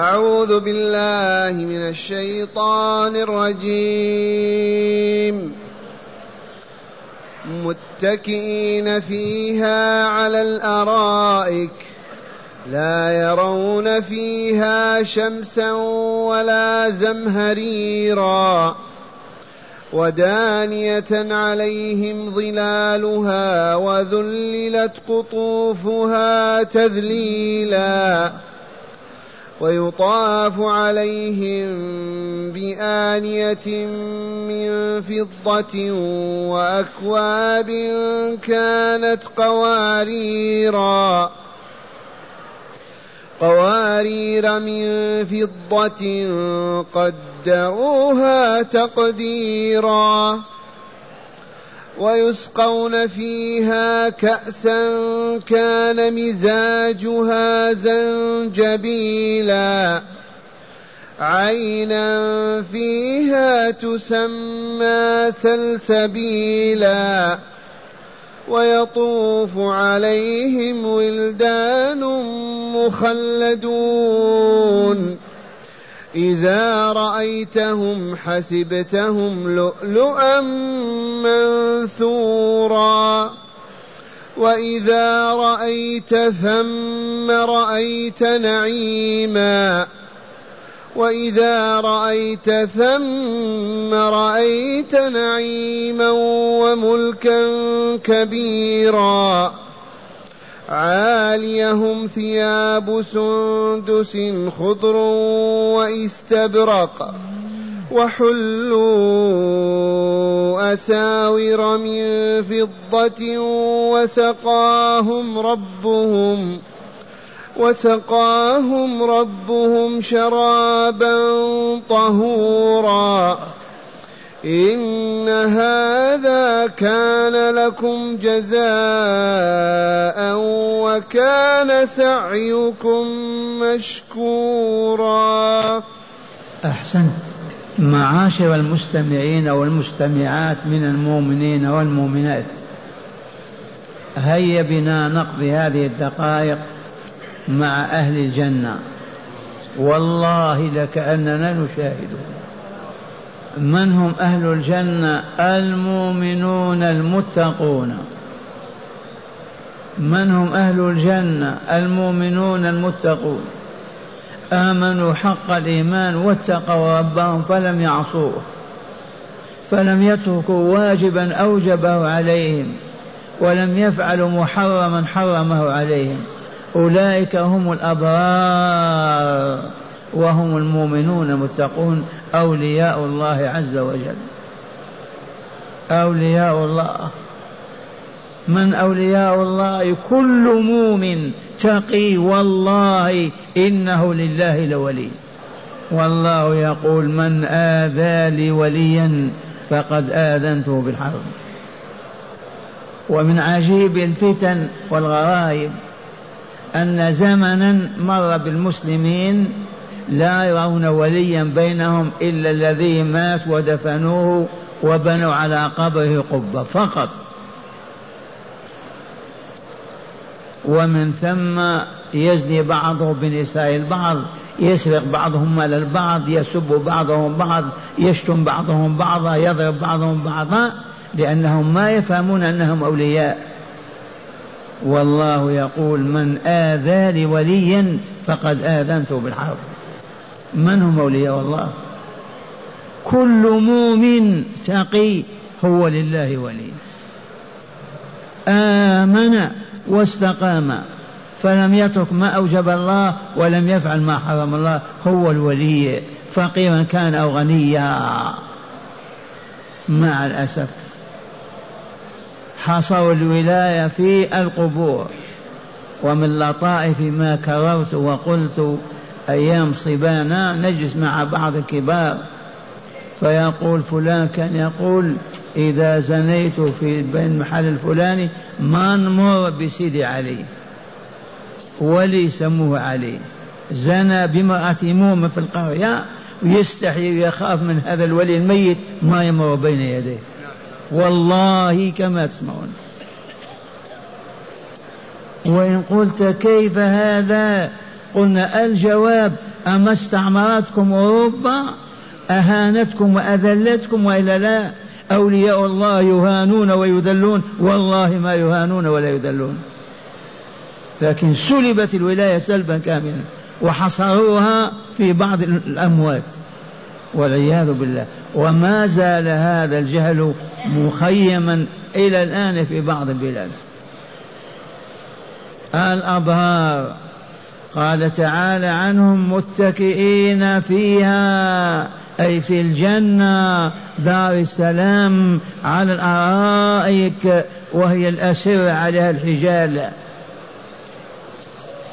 أعوذ بالله من الشيطان الرجيم. متكئين فيها على الأرائك لا يرون فيها شمسا ولا زمهريرا ودانية عليهم ظلالها وذللت قطوفها تذليلا. ويطاف عليهم بآنية من فضة وأكواب كانت قواريرا. قوارير من فضة قدروها تقديرا. ويسقون فيها كأسا كان مزاجها زنجبيلا. عينا فيها تسمى سلسبيلا. ويطوف عليهم ولدان مخلدون. إذا رأيتهم حسبتهم لؤلؤا منثورا. وإذا رأيت ثم رأيت نعيما. وإذا رأيت ثم رأيت نعيما وملكا كبيرا. عاليهم ثياب سندس خضر واستبرق وحلوا أساور من فضة وسقاهم ربهم وسقاهم ربهم شرابا طهورا إن هذا كان لكم جزاء وكان سعيكم مشكورا. أحسنت. معاشر المستمعين والمستمعات من المؤمنين والمؤمنات هيا بنا نقضي هذه الدقائق مع أهل الجنة. والله لكأننا نشاهدهم من هم أهل الجنة؟ المؤمنون المتقون. من هم أهل الجنة؟ المؤمنون المتقون. آمنوا حق الإيمان واتقوا ربهم فلم يعصوه فلم يتركوا واجبا أوجبه عليهم ولم يفعلوا محرما حرمه عليهم. أولئك هم الأبرار. وهم المؤمنون المتقون أولياء الله عز وجل. أولياء الله. من أولياء الله؟ كل مؤمن تقي. والله إنه لله لولي. والله يقول من آذى لي وليا فقد آذنته بالحرب. ومن عجيب الفتن والغرائب أن زمنا مر بالمسلمين لا يرون وليا بينهم إلا الذي مات ودفنوه وبنوا على قبره قبة فقط. ومن ثم يزني بعضه بنساء البعض يسرق بعضهم مال البعض يسب بعضهم بعض يشتم بعضهم بعضا يضرب بعضهم بعضا لأنهم ما يفهمون أنهم أولياء. والله يقول من آذى لوليا فقد آذنته بالحرب. من هم أولياء الله؟ كل مؤمن تقي هو لله ولي. آمن واستقام فلم يترك ما أوجب الله ولم يفعل ما حرم الله هو الولي. فقيرا كان أو غنيا. مع الأسف حصروا الولاية في القبور ومن لطائف ما كررت وقلت أيام صبانا نجلس مع بعض الكبار فيقول فلان كان يقول إذا زنيت في بين المحل الفلاني ما نمر بسيدي علي؟ ولي سموه علي. زنى بامرأة مؤمن في القرية ويستحي ويخاف من هذا الولي الميت ما يمر بين يديه. والله كما تسمعون. وإن قلت كيف هذا؟ قلنا الجواب أما استعمرتكم أوروبا أهانتكم وأذلتكم وإلا لا أولياء الله يهانون ويذلون والله ما يهانون ولا يذلون. لكن سلبت الولاية سلبا كاملا وحصروها في بعض الأموات. والعياذ بالله. وما زال هذا الجهل مخيما إلى الآن في بعض البلاد. الأبرار قال تعالى عنهم متكئين فيها أي في الجنة دار السلام على الأرائك وهي الأسر عليها الحجال.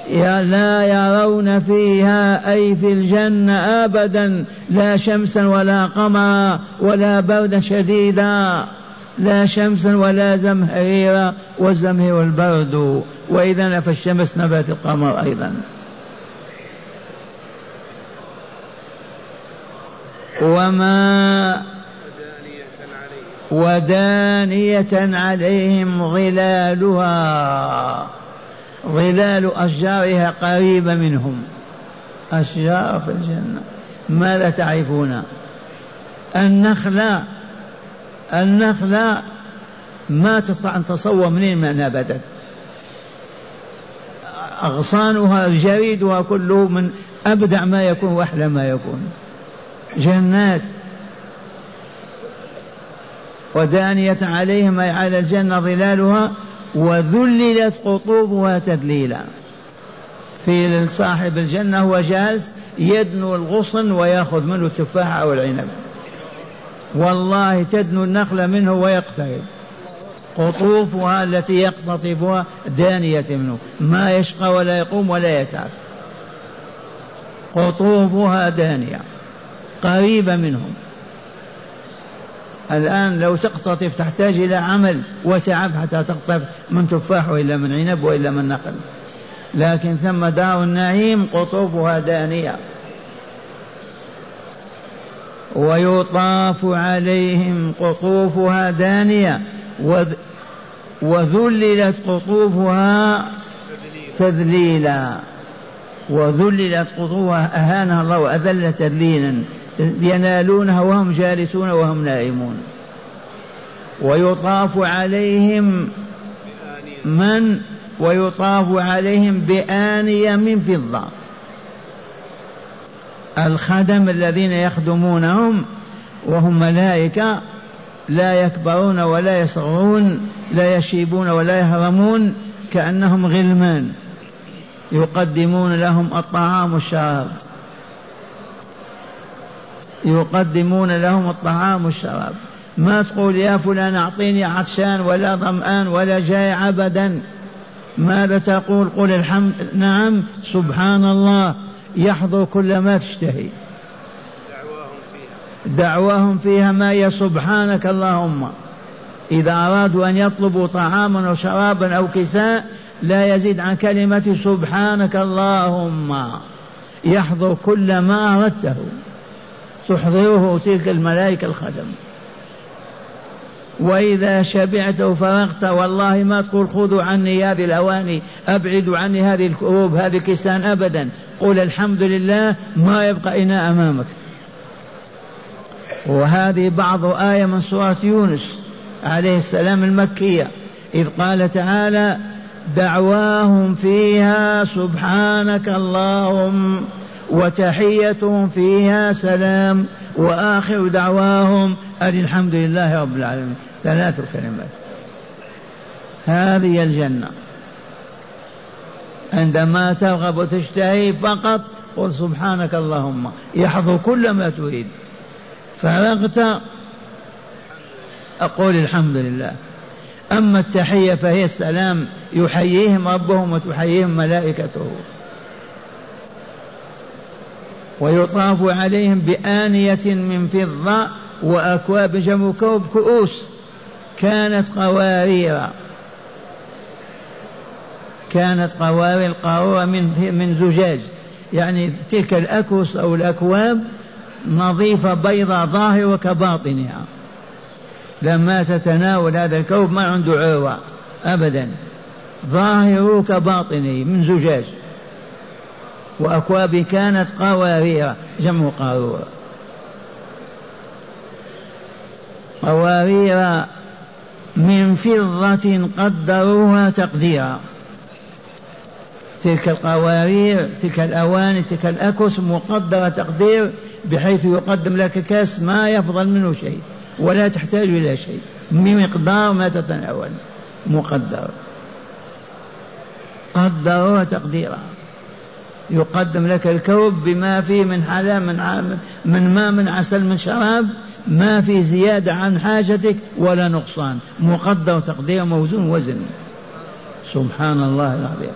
يا لا يرون فيها أي في الجنة أبدا لا شمسا ولا قمرا ولا بردا شديدا. لا شمسا ولا زمهريرا والزمهرير البرد وإذا نفى الشمس نبات القمر أيضا. وما ودانية عليهم ظلالها. ظلال أشجارها قريبة منهم. أشجار في الجنة. ماذا تعرفون؟ النخلة النخلة ما تستطيع أن تصور منين ما نبتت أغصانها جريدها كله من أبدع ما يكون وأحلى ما يكون. جنات ودانية عليهم أي على الجنة ظلالها وذللت قطوبها تذليلا. في صاحب الجنة هو جالس يدنو الغصن ويأخذ منه التفاحة أو العنب والله تدنو النخلة منه ويقترب. قطوفها التي يقتطفها دانية منه. ما يشقى ولا يقوم ولا يتعب. قطوفها دانية. قريبة منهم. الآن لو تقتطف تحتاج إلى عمل وتعب حتى تقطف من تفاح وإلا من عنب وإلا من نقل لكن ثم دار النعيم قطوفها دانية. ويطاف عليهم قطوفها دانية وذللت قطوفها تذليلا. وذللت قطوفها أهانها الله وأذل تذليلا. ينالونها وهم جالسون وهم نائمون. ويطاف عليهم من؟ ويطاف عليهم بآنية من فضة. الخدم الذين يخدمونهم وهم ملائكة لا يكبرون ولا يصغرون لا يشيبون ولا يهرمون كأنهم غلمان يقدمون لهم الطعام والشراب. يقدمون لهم الطعام والشراب. ما تقول يا فلان أعطيني عطشان ولا ظمآن ولا جائع أبدا ماذا تقول؟ قل الحمد نعم سبحان الله. يحضر كل ما تشتهي. دعواهم فيها. ما هي سبحانك اللهم. إذا أرادوا أن يطلبوا طعاما أو شرابا أو كساء لا يزيد عن كلمة سبحانك اللهم. يحضر كل ما أردته. تحضره تلك الملائكة الخدم. وإذا شبعت وفرغت والله ما تقول خذوا عني هذه الأواني أبعدوا عني هذه الكروب هذه الكسان أبدا. قل الحمد لله ما يبقى إناء أمامك. وهذه بعض آية من سورة يونس عليه السلام المكية إذ قال تعالى دعواهم فيها سبحانك اللهم وتحيتهم فيها سلام. وآخر دعواهم أن الحمد لله رب العالمين. ثلاث كلمات. هذه الجنة. عندما ترغب وتشتهي فقط قل سبحانك اللهم. يحظو كل ما تريد. فرغت أقول الحمد لله. أما التحية فهي السلام. يحييهم ربهم وتحييهم ملائكته. ويطاف عليهم بآنية من فضة وأكواب جمع كوب كؤوس. كانت قوارير. كانت قوارير القارورة من من زجاج. يعني تلك الأكوس أو الأكواب نظيفة بيضاء ظاهرة كباطنها لما تتناول هذا الكوب ما عنده عروة أبدا. ظاهره كباطنه من زجاج. وأكواب كانت قوارير جمع قارورة. قوارير من فضة قدروها تقديرا. تلك القوارير تلك الأواني تلك الأكس مقدرة تقدير بحيث يقدم لك كاس ما يفضل منه شيء ولا تحتاج إلى شيء بمقدار ما تتناول. مقدر. قدروها تقديرا. يقدم لك الكوب بما فيه من حلا من من ماء من عسل من شراب ما في زيادة عن حاجتك ولا نقصان. مقدر تقدير موزون وزن. سبحان الله العظيم.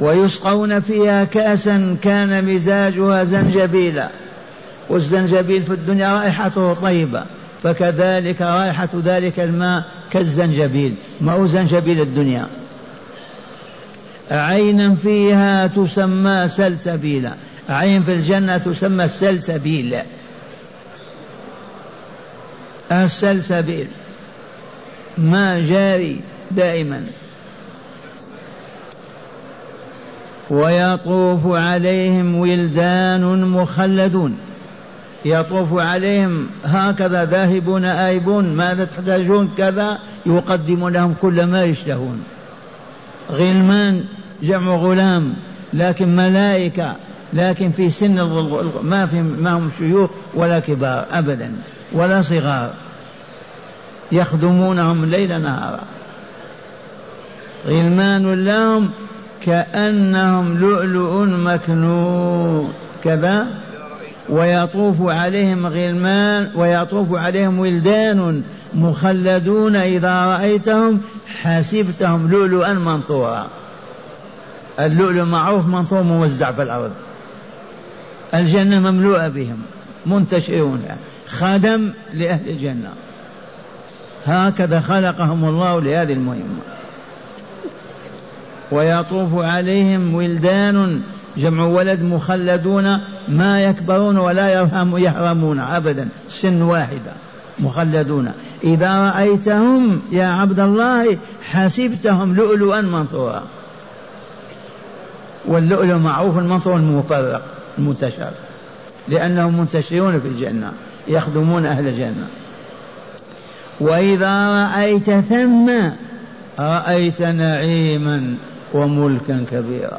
ويسقون فيها كأسا كان مزاجها زنجبيلا. والزنجبيل في الدنيا رائحته طيبة فكذلك رائحة ذلك الماء كالزنجبيل. ما هو زنجبيل الدنيا؟ عينا فيها تسمى سلسبيلا. عين في الجنة تسمى السلسبيل. السلسبيل. ما جاري دائما. ويطوف عليهم ولدان مخلدون. يطوف عليهم هكذا ذاهبون آيبون. ماذا تحتاجون؟ كذا. يقدم لهم كل ما يشتهون. غلمان جمع غلام لكن ملائكة لكن في سن ما في ما هم شيوخ ولا كبار أبدا ولا صغار. يخدمونهم ليل نهارا غلمان لهم كأنهم لؤلؤ مكنون. كذا؟ ويطوف عليهم غلمان ويطوف عليهم ولدان مخلدون إذا رأيتهم حسبتهم لؤلؤا منثورا. اللؤلؤ معروف منثور موزع في الأرض. الجنة مملوءة بهم منتشرون خدم لأهل الجنة. هكذا خلقهم الله لهذه المهمة. ويطوف عليهم ولدان جمع ولد مخلدون ما يكبرون ولا يرحم يحرمون أبدا سن واحدة مخلدون. إذا رأيتهم يا عبد الله حسبتهم لؤلؤا منثورا. واللؤلؤ معروف المنثور المفرق المنتشر. لأنهم منتشرون في الجنة يخدمون أهل الجنة. وإذا رأيت ثم رأيت نعيما وملكا كبيرا.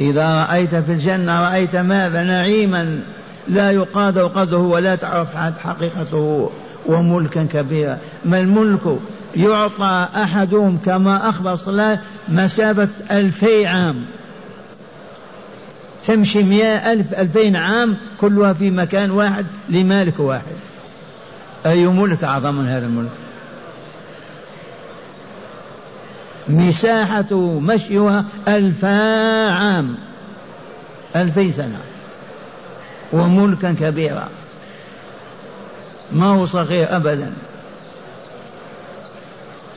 إذا رأيت في الجنة رأيت ماذا نعيما لا يقادر قدره ولا تعرف حقيقته وملكا كبيرا. ما الملك يعطى أحدهم كما أخبر صلاة مسافة ألفي عام. تمشي مئة ألف ألفين عام كلها في مكان واحد لمالك واحد. أي ملك أعظم من هذا الملك؟ مساحة مشيها ألفا عام ألفي سنة وملكا كبيرا. ما هو صغير أبدا.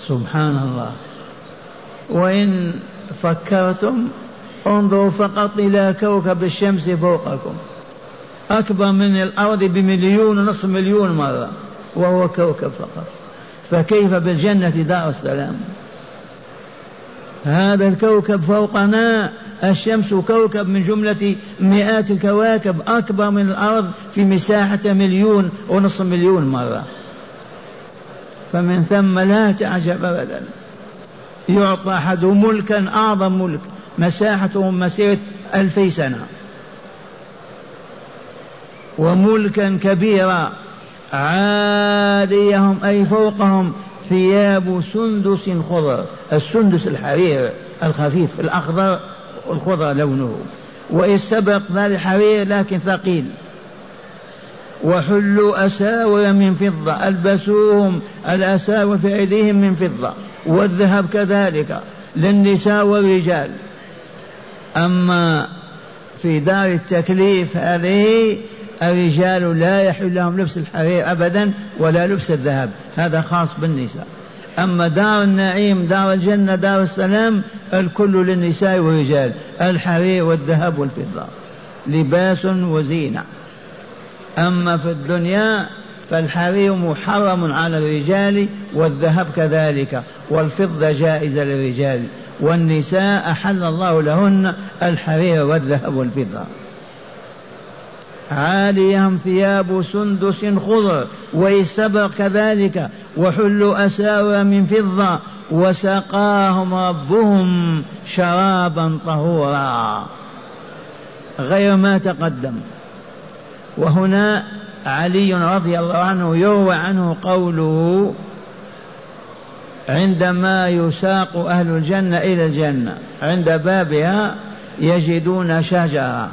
سبحان الله. وإن فكرتم انظروا فقط إلى كوكب الشمس فوقكم. أكبر من الأرض بمليون ونصف مليون مرة وهو كوكب فقط. فكيف بالجنة دار السلام؟ هذا الكوكب فوقنا الشمس كوكب من جملة مئات الكواكب أكبر من الأرض في مساحة مليون ونصف مليون مرة. فمن ثم لا تعجب أبدا. يعطى أحد ملكا أعظم ملك مساحته مسيرة ألفي سنة. وملكا كبيرا عاليهم أي فوقهم ثياب سندس خضر. السندس الحرير الخفيف الأخضر الخضر لونه. وإستبرق ذلك الحرير لكن ثقيل. وحلوا أساور من فضة ألبسوهم الأساور في أيديهم من فضة. والذهب كذلك للنساء والرجال. أما في دار التكليف هذه الرجال لا يحل لهم لبس الحرير أبدا ولا لبس الذهب. هذا خاص بالنساء. أما دار النعيم دار الجنة دار السلام الكل للنساء والرجال الحرير والذهب والفضة. لباس وزينة. أما في الدنيا فالحرير محرم على الرجال والذهب كذلك والفضة جائزة للرجال. والنساء أحل الله لهن الحرير والذهب والفضة. عاليهم ثياب سندس خضر واستبرق كذلك وحلوا أساور من فضة وسقاهم ربهم شرابا طهورا. غير ما تقدم. وهنا علي رضي الله عنه يروى عنه قوله عندما يساق أهل الجنة إلى الجنة عند بابها يجدون شجرة.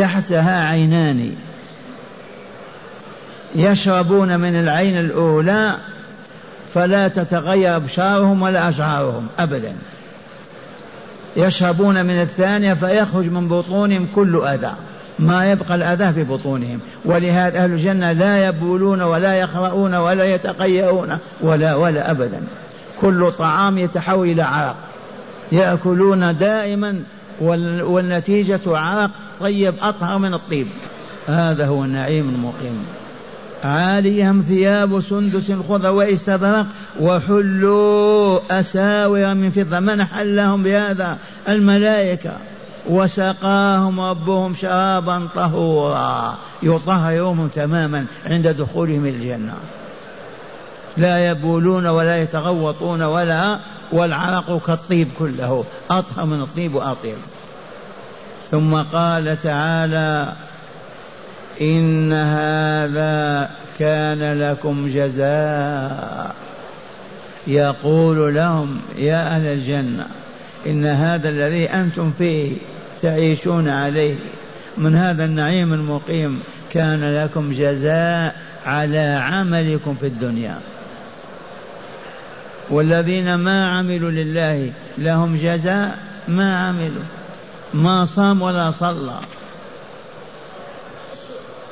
تحتها عينان يشربون من العين الأولى فلا تتغير أبشارهم ولا أشعارهم أبدا. يشربون من الثانية فيخرج من بطونهم كل أذى ما يبقى الأذى في بطونهم. ولهذا أهل الجنة لا يبولون ولا يخرؤون ولا يتقيؤون ولا ولا أبدا. كل طعام يتحول إلى عرق. يأكلون دائما والنتيجة عرق طيب أطهر من الطيب. هذا هو النعيم المقيم عاليهم ثياب سندس خضر واستبرق وحلوا أساور من فضة. من حلهم بهذا؟ الملائكة. وسقاهم ربهم شرابا طهورا. يطهرهم تماما عند دخولهم الجنة. لا يبولون ولا يتغوطون ولا والعرق كالطيب كله. أطهر من الطيب وأطيب. ثم قال تعالى إن هذا كان لكم جزاء. يقول لهم يا أهل الجنة إن هذا الذي أنتم فيه تعيشون عليه من هذا النعيم المقيم كان لكم جزاء على عملكم في الدنيا. والذين ما عملوا لله لهم جزاء ما عملوا ما صام ولا صلى.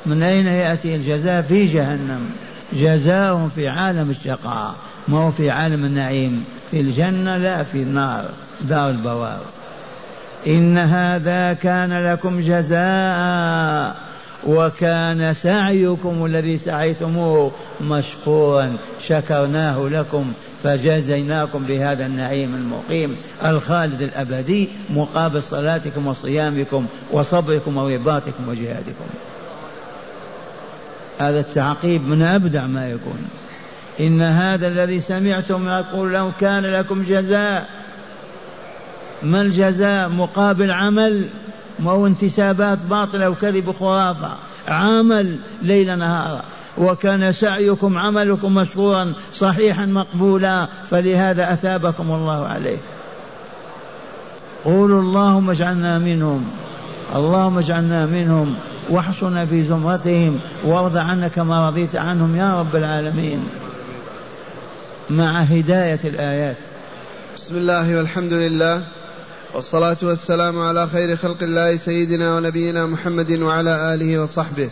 من أين يأتي الجزاء؟ في جهنم. جزاؤهم في عالم الشقاء ما هو في عالم النعيم. في الجنة لا في النار. دار البوار. إن هذا كان لكم جزاء. وكان سعيكم الذي سعيتموه مشكورا. شكرناه لكم فجازيناكم بهذا النعيم المقيم الخالد الأبدي مقابل صلاتكم وصيامكم وصبركم ورباطكم وجهادكم. هذا التعقيب من أبدع ما يكون. إن هذا الذي سمعتم يقول له كان لكم جزاء. ما الجزاء؟ مقابل عمل. ما هو انتسابات باطلة وكذب وخرافة. عمل ليل نهار. وكان سعيكم عملكم مشكورا صحيحا مقبولا. فلهذا أثابكم الله عليه. قولوا اللهم اجعلنا منهم. اللهم اجعلنا منهم. واحصنا في زمرتهم. وارض عنا كما رضيت عنهم يا رب العالمين. مع هداية الآيات. بسم الله والحمد لله. والصلاة والسلام على خير خلق الله سيدنا ونبينا محمد وعلى آله وصحبه.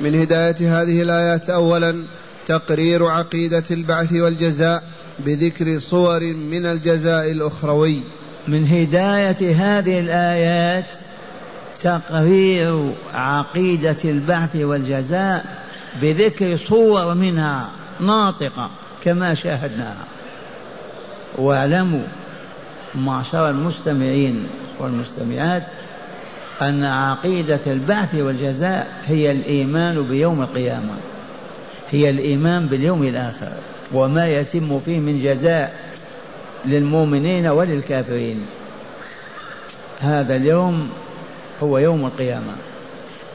من هداية هذه الآيات أولا تقرير عقيدة البعث والجزاء بذكر صور من الجزاء الأخروي. من هداية هذه الآيات تقرير عقيدة البعث والجزاء بذكر صور منها ناطقة كما شاهدناها. واعلموا معشر المستمعين والمستمعات أن عقيدة البعث والجزاء هي الإيمان بيوم القيامة هي الإيمان باليوم الآخر وما يتم فيه من جزاء للمؤمنين وللكافرين. هذا اليوم هو يوم القيامة.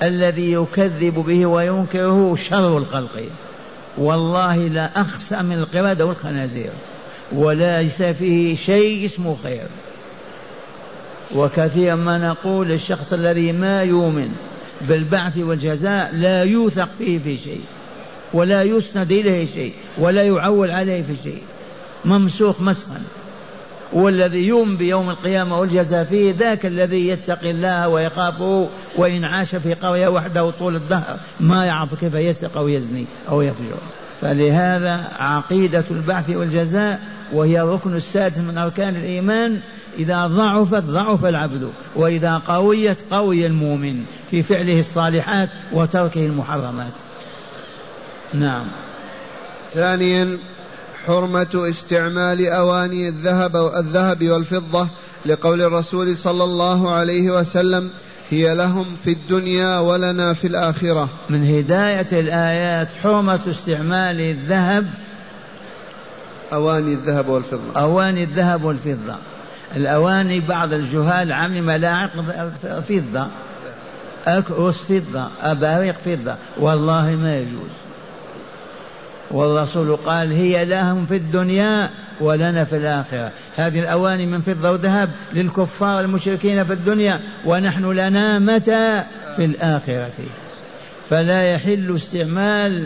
الذي يكذب به وينكره شر الخلق. والله لا أخسى من القردة والخنازير وليس فيه شيء اسمه خير. وكثيرا ما نقول الشخص الذي ما يؤمن بالبعث والجزاء لا يوثق فيه في شيء ولا يسند إليه شيء ولا يعول عليه في شيء. ممسوخ مسخا. والذي يؤمن بيوم القيامة والجزاء فيه ذاك الذي يتقي الله ويخافه وإن عاش في قرية وحده طول الدهر ما يعرف كيف يسرق أو يزني أو يفجر. فلهذا عقيدة البعث والجزاء وهي الركن السادس من أركان الإيمان إذا ضعفت ضعف العبد وإذا قويت قوي المؤمن في فعله الصالحات وتركه المحرمات. نعم. ثانيا حرمة استعمال أواني الذهب الذهب والفضة لقول الرسول صلى الله عليه وسلم هي لهم في الدنيا ولنا في الآخرة. من هداية الآيات حرمة استعمال الذهب. أواني الذهب والفضة. أواني الذهب والفضة. الأواني بعض الجهال عم ملاعق فضة. أكؤوس فضة أباريق فضة. والله ما يجوز. والرسول قال هي لهم في الدنيا. ولنا في الآخرة. هذه الأواني من فضة وذهب للكفار المشركين في الدنيا ونحن لنا متى؟ في الآخرة. فلا يحل استعمال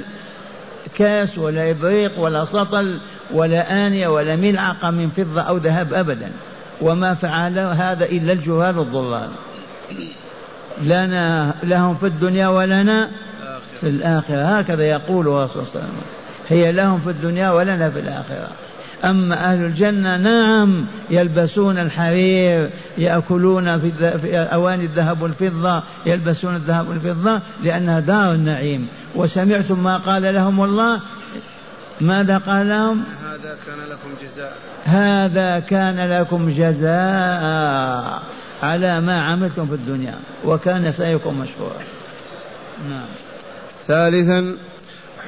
كاس ولا إبريق ولا سطل ولا آنية ولا ملعقة من فضة أو ذهب أبدا. وما فعل هذا إلا الجهال الضلال لنا لهم في الدنيا ولنا في الآخرة. هكذا يقول الرسول صلى الله عليه وسلم. هي لهم في الدنيا ولنا في الآخرة. أما أهل الجنة نعم يلبسون الحرير يأكلون في أواني الذهب والفضة يلبسون الذهب والفضة لأنها دار النعيم. وسمعتم ما قال لهم الله؟ ماذا قال لهم؟ هذا كان لكم جزاء. هذا كان لكم جزاء على ما عملتم في الدنيا وكان سعيكم مشكورا. نعم. ثالثا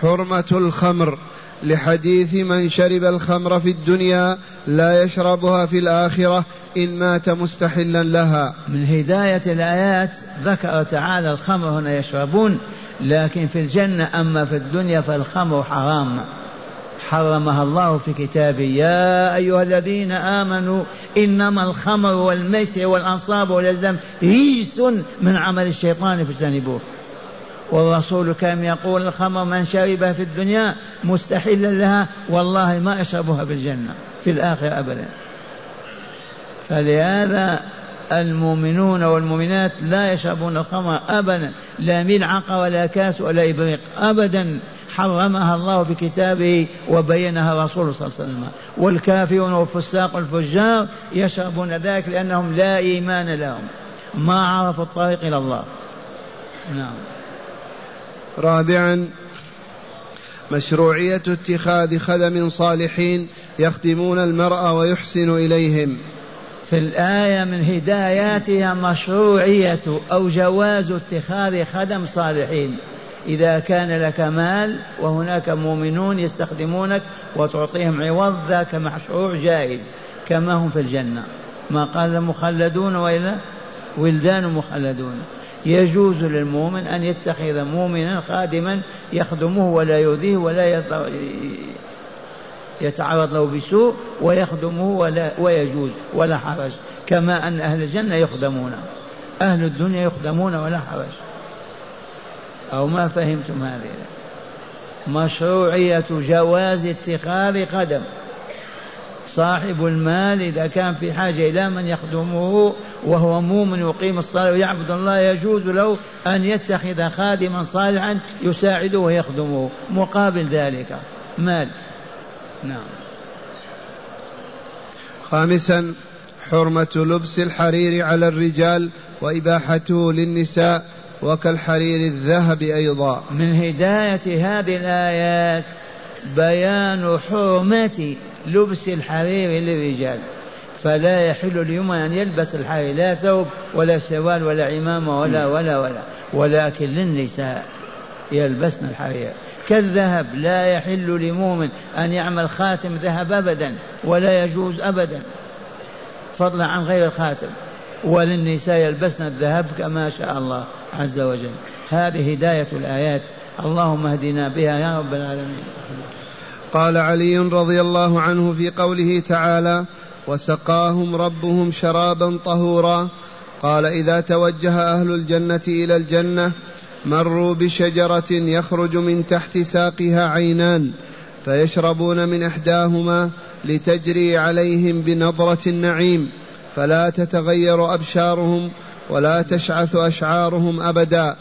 حرمة الخمر. لحديث من شرب الخمر في الدنيا لا يشربها في الآخرة إن مات مستحلا لها. من هداية الآيات ذكر تعالى الخمر هنا يشربون لكن في الجنة أما في الدنيا فالخمر حرام. حرمها الله في كتابه يا أيها الذين آمنوا إنما الخمر والميسر والأنصاب والأزلام رجس من عمل الشيطان فاجتنبوه. والرسول كان يقول الخمر من شربها في الدنيا مستحلا لها والله ما أشربها في الجنة في الآخر أبدا. فلهذا المؤمنون والمؤمنات لا يشربون الخمر أبدا لا ملعقة ولا كاس ولا إبريق أبدا. حرمها الله في كتابه وبينها رسوله صلى الله عليه وسلم. والكافرون والفساق والفجار يشربون ذلك لأنهم لا إيمان لهم. ما عرفوا الطريق إلى الله. نعم. رابعا مشروعية اتخاذ خدم صالحين يخدمون المرأة ويحسن إليهم. في الآية من هداياتها مشروعية أو جواز اتخاذ خدم صالحين. إذا كان لك مال وهناك مؤمنون يستخدمونك وتعطيهم عوض ذاك مشروع جائز كما هم في الجنة. ما قال مخلدون وإلا؟ ولدان مخلدون. يجوز للمؤمن أن يتخذ مؤمنا خادما يخدمه ولا يؤذيه ولا يتعرض له بسوء ويخدمه ولا ويجوز ولا حرج كما أن أهل الجنة يخدمون أهل الدنيا يخدمون ولا حرج. أو ما فهمتم هذه؟ مشروعية جواز اتخاذ قدم. صاحب المال إذا كان في حاجة إلى من يخدمه وهو مؤمن يقيم الصلاة ويعبد الله يجوز له أن يتخذ خادما صالحا يساعده ويخدمه. مقابل ذلك مال. نعم. خامسا حرمة لبس الحرير على الرجال وإباحته للنساء وكالحرير الذهب أيضا. من هداية هذه الآيات بيان حرمة لبس الحرير للرجال. فلا يحل ليوم أن يلبس الحرير لا ثوب ولا سوال ولا عمامة ولا ولا ولا. ولكن للنساء يلبسن الحرير. كالذهب لا يحل لمؤمن أن يعمل خاتم ذهب أبدا ولا يجوز أبدا. فضلا عن غير الخاتم. وللنساء يلبسن الذهب كما شاء الله عز وجل. هذه هداية الآيات. اللهم اهدنا بها يا رب العالمين. قال علي رضي الله عنه في قوله تعالى وسقاهم ربهم شرابا طهورا قال إذا توجه أهل الجنة إلى الجنة مروا بشجرة يخرج من تحت ساقها عينان فيشربون من إحداهما لتجري عليهم بنظرة النعيم فلا تتغير أبشارهم ولا تشعث أشعارهم أبدا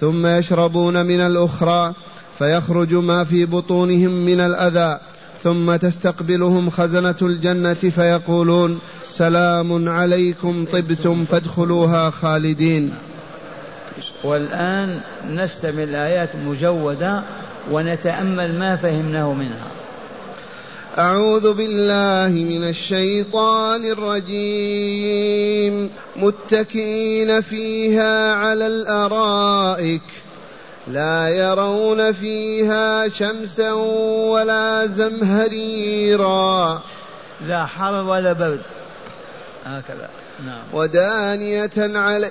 ثم يشربون من الأخرى فيخرج ما في بطونهم من الأذى ثم تستقبلهم خزنة الجنة فيقولون سلام عليكم طبتم فادخلوها خالدين. والآن نستمع الايات مجودة ونتأمل ما فهمناه منها. أعوذ بالله من الشيطان الرجيم. متكئين فيها على الأرائك. لا يرون فيها شمسا ولا زمهريرا. لا حر ولا برد هكذا. نعم. ودانية علي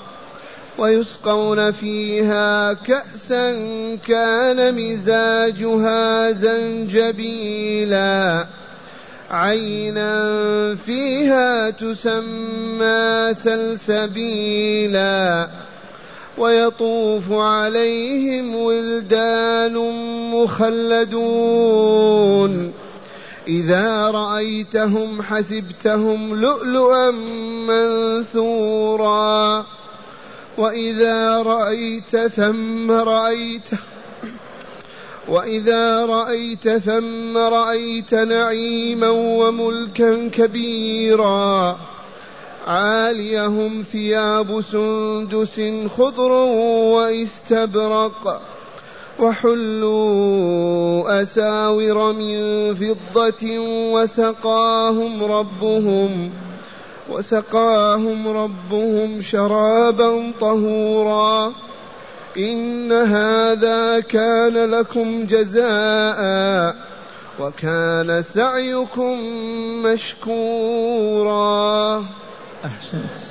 ويسقون فيها كأسا كان مزاجها زنجبيلا. عينا فيها تسمى سلسبيلا. ويطوف عليهم ولدان مخلدون. إذا رأيتهم حسبتهم لؤلؤا منثورا. وإذا رأيت ثم رأيت وإذا رأيت ثم رأيت نعيما وملكا كبيرا عاليهم ثياب سندس خضر واستبرق وحلوا أساور من فضة وسقاهم ربهم وسقاهم ربهم شرابا طهورا. إن هذا كان لكم جزاء وكان سعيكم مشكورا. أحسنت.